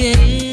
Rhythm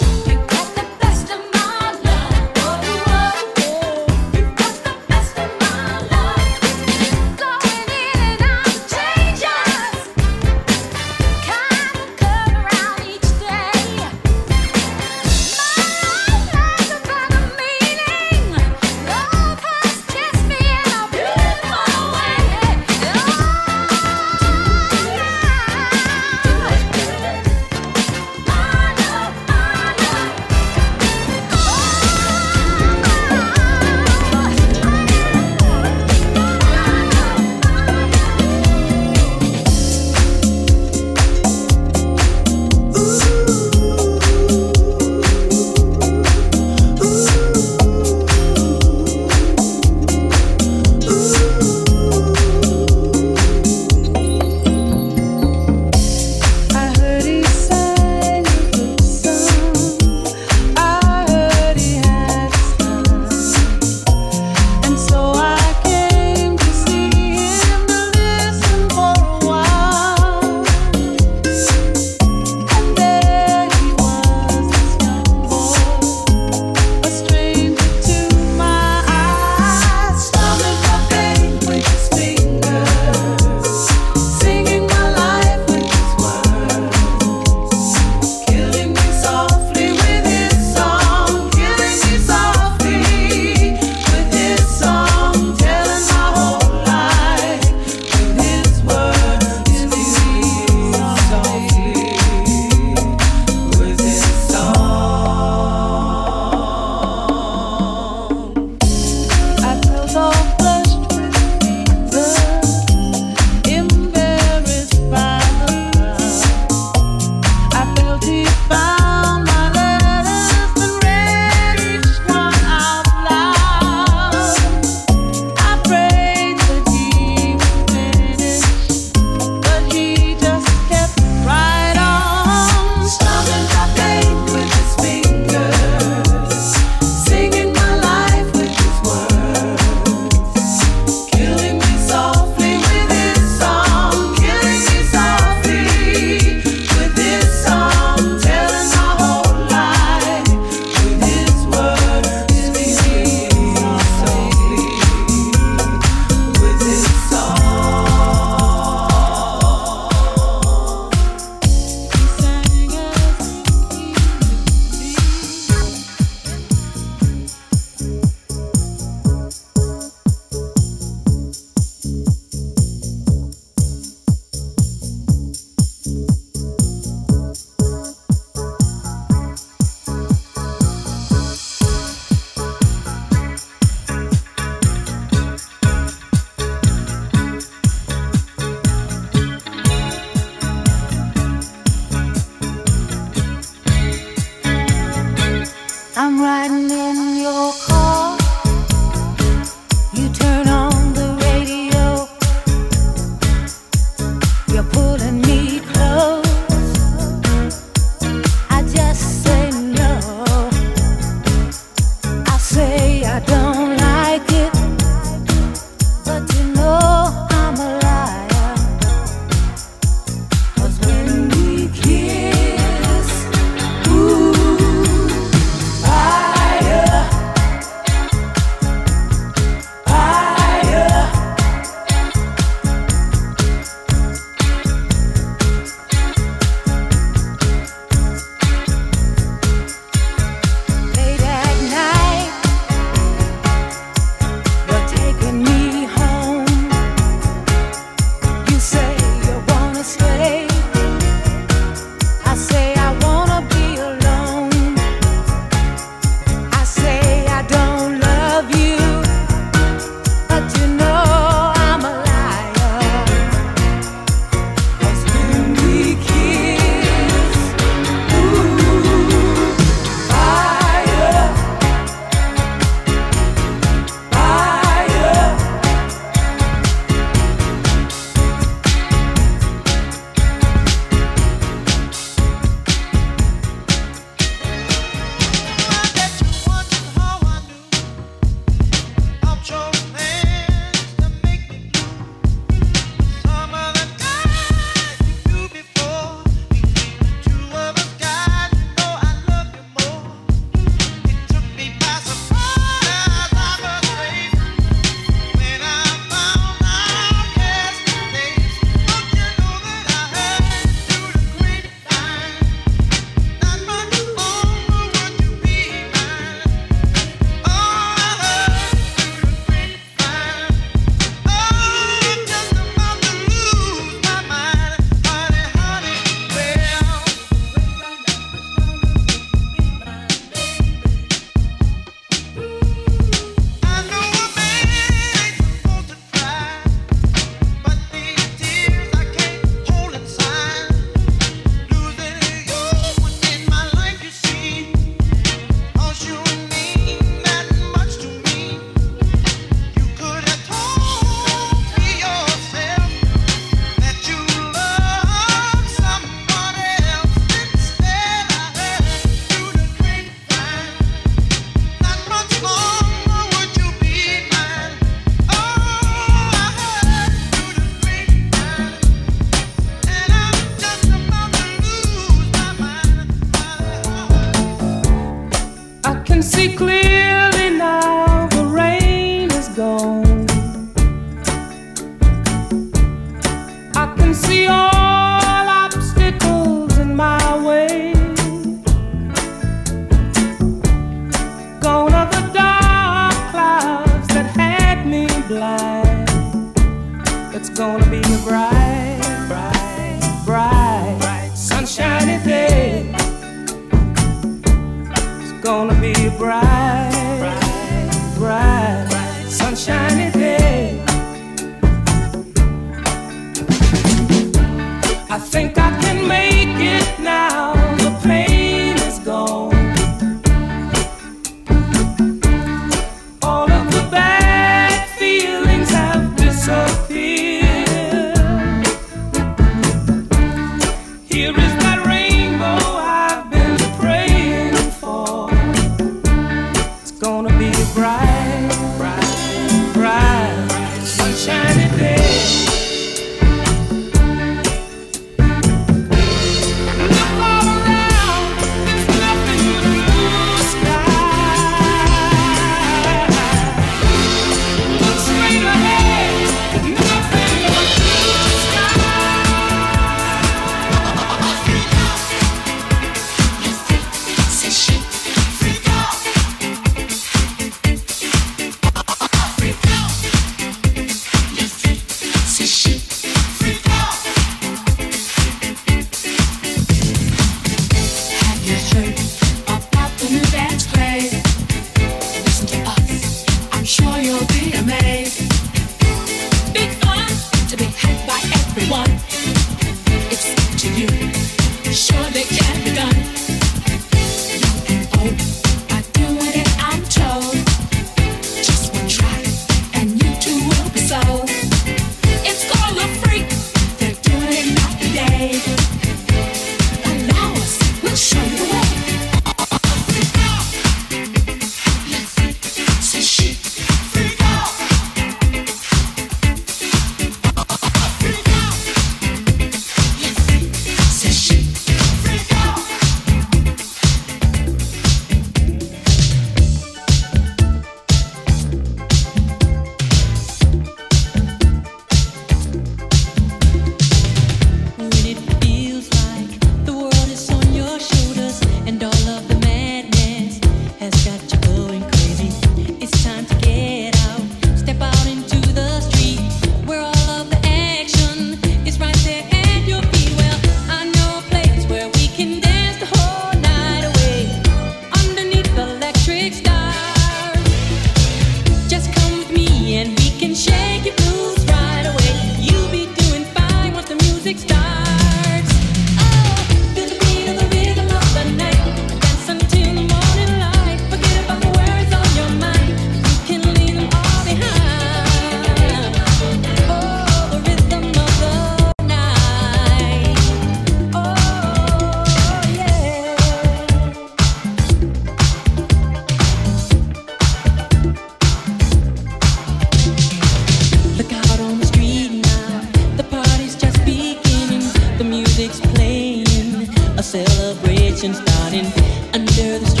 starting under the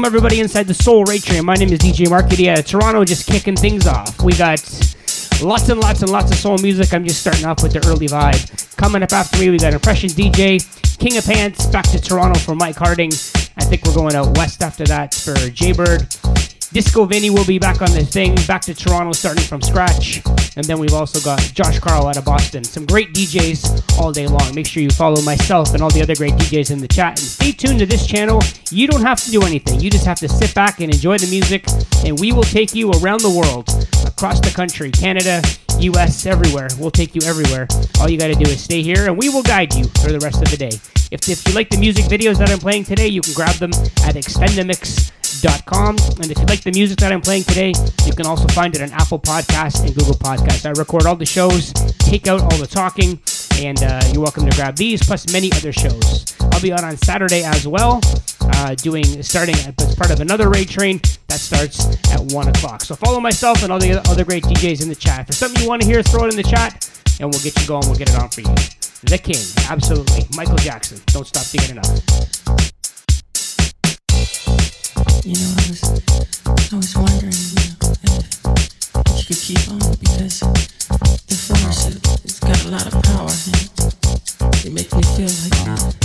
welcome everybody inside the Soul Train. My name is DJ Marky D out Toronto, just kicking things off. We got lots and lots and lots of soul music. I'm just starting off with the early vibe. Coming up after me, we got Impressions DJ, King of Pants, back to Toronto for Mike Harding. I think we're going out west after that for Jaybird. Disco Vinny will be back on the thing, back to Toronto starting from scratch. And then we've also got Josh Carl out of Boston. Some great DJs all day long. Make sure you follow myself and all the other great DJs in the chat. And stay tuned to this channel. You don't have to do anything. You just have to sit back and enjoy the music. And we will take you around the world, across the country, Canada, US, everywhere. We'll take you everywhere. All you got to do is stay here and we will guide you for the rest of the day. If, if you like the music videos that I'm playing today, you can grab them at extendamix.com. And if you like the music that I'm playing today, you can also find it on Apple Podcasts and Google Podcasts. I record all the shows, take out all the talking, and uh, you're welcome to grab these plus many other shows. I'll be out on Saturday as well, uh, doing starting as part of another raid train that starts at one o'clock. So follow myself and all the other great DJs in the chat. If there's something you want to hear, throw it in the chat, and we'll get you going. We'll get it on for you. The King, absolutely. Michael Jackson. Don't stop to get enough. You know, I was, I was wondering, you know, if, if you could keep on because the force it's got a lot of power and it makes me feel like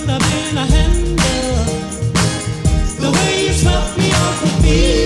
could have been a handle. Uh, the way you swept me off my feet.